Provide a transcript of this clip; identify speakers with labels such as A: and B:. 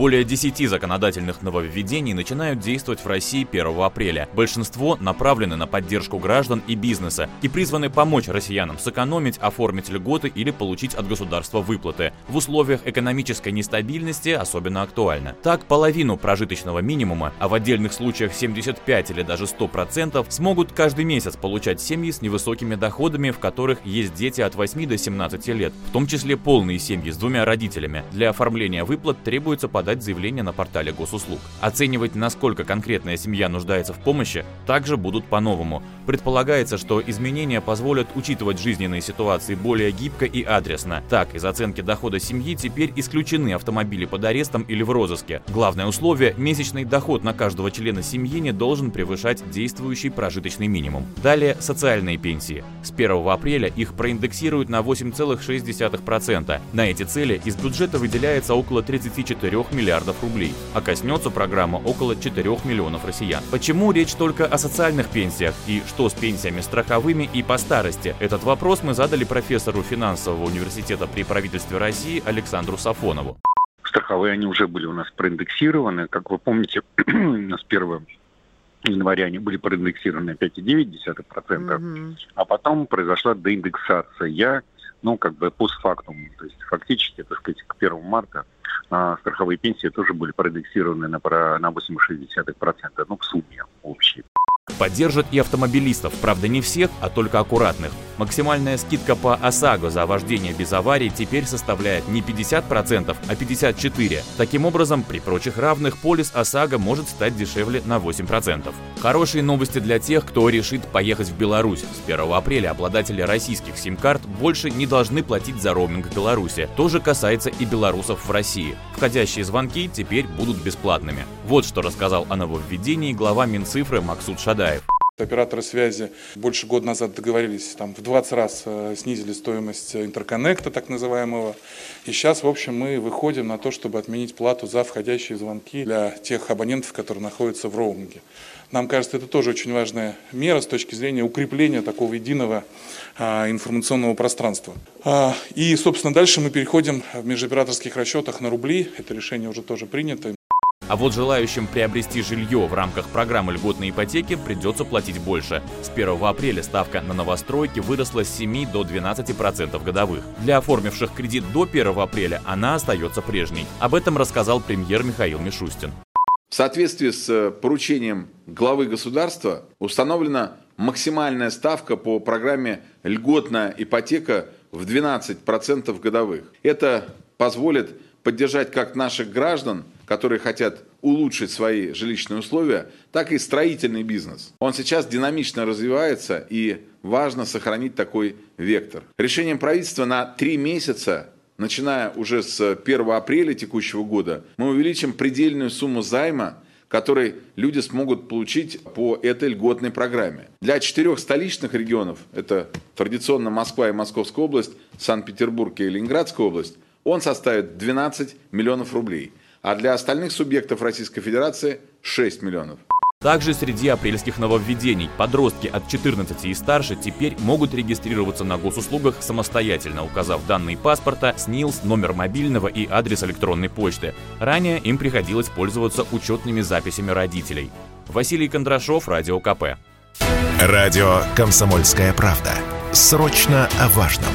A: Более 10 законодательных нововведений начинают действовать в России 1 апреля. Большинство направлены на поддержку граждан и бизнеса и призваны помочь россиянам сэкономить, оформить льготы или получить от государства выплаты. В условиях экономической нестабильности особенно актуально. Так, половину прожиточного минимума, а в отдельных случаях 75 или даже 100% смогут каждый месяц получать семьи с невысокими доходами, в которых есть дети от 8 до 17 лет, в том числе полные семьи с двумя родителями. Для оформления выплат требуется подать подать заявление на портале госуслуг. Оценивать, насколько конкретная семья нуждается в помощи, также будут по-новому. Предполагается, что изменения позволят учитывать жизненные ситуации более гибко и адресно. Так, из оценки дохода семьи теперь исключены автомобили под арестом или в розыске. Главное условие – месячный доход на каждого члена семьи не должен превышать действующий прожиточный минимум. Далее – социальные пенсии. С 1 апреля их проиндексируют на 8,6%. На эти цели из бюджета выделяется около 34 миллионов миллиардов рублей, а коснется программа около 4 миллионов россиян. Почему речь только о социальных пенсиях и что с пенсиями страховыми и по старости? Этот вопрос мы задали профессору финансового университета при правительстве России Александру Сафонову.
B: Страховые они уже были у нас проиндексированы. Как вы помните, с 1 января они были проиндексированы на 5,9%, mm-hmm. а потом произошла деиндексация, ну, как бы постфактум. То есть фактически, так сказать, к 1 марта страховые пенсии тоже были проиндексированы на, на 8,6%, ну, в сумме.
A: Поддержат и автомобилистов, правда не всех, а только аккуратных. Максимальная скидка по ОСАГО за вождение без аварий теперь составляет не 50%, а 54%. Таким образом, при прочих равных полис ОСАГО может стать дешевле на 8%. Хорошие новости для тех, кто решит поехать в Беларусь. С 1 апреля обладатели российских сим-карт больше не должны платить за роуминг в Беларуси. То же касается и белорусов в России. Входящие звонки теперь будут бесплатными. Вот что рассказал о нововведении глава Минцифры Максут Шадаев.
C: Операторы связи больше года назад договорились, там в 20 раз э, снизили стоимость интерконнекта так называемого. И сейчас, в общем, мы выходим на то, чтобы отменить плату за входящие звонки для тех абонентов, которые находятся в роуминге. Нам кажется, это тоже очень важная мера с точки зрения укрепления такого единого а, информационного пространства. А, и, собственно, дальше мы переходим в межоператорских расчетах на рубли. Это решение уже тоже принято.
A: А вот желающим приобрести жилье в рамках программы льготной ипотеки придется платить больше. С 1 апреля ставка на новостройки выросла с 7 до 12% годовых. Для оформивших кредит до 1 апреля она остается прежней. Об этом рассказал премьер Михаил Мишустин.
D: В соответствии с э, поручением главы государства установлена максимальная ставка по программе «Льготная ипотека» в 12% годовых. Это позволит поддержать как наших граждан, которые хотят улучшить свои жилищные условия, так и строительный бизнес. Он сейчас динамично развивается и важно сохранить такой вектор. Решением правительства на три месяца начиная уже с 1 апреля текущего года, мы увеличим предельную сумму займа, который люди смогут получить по этой льготной программе. Для четырех столичных регионов, это традиционно Москва и Московская область, Санкт-Петербург и Ленинградская область, он составит 12 миллионов рублей, а для остальных субъектов Российской Федерации 6 миллионов.
A: Также среди апрельских нововведений подростки от 14 и старше теперь могут регистрироваться на госуслугах самостоятельно, указав данные паспорта, СНИЛС, номер мобильного и адрес электронной почты. Ранее им приходилось пользоваться учетными записями родителей. Василий Кондрашов, Радио КП.
E: Радио «Комсомольская правда». Срочно о важном.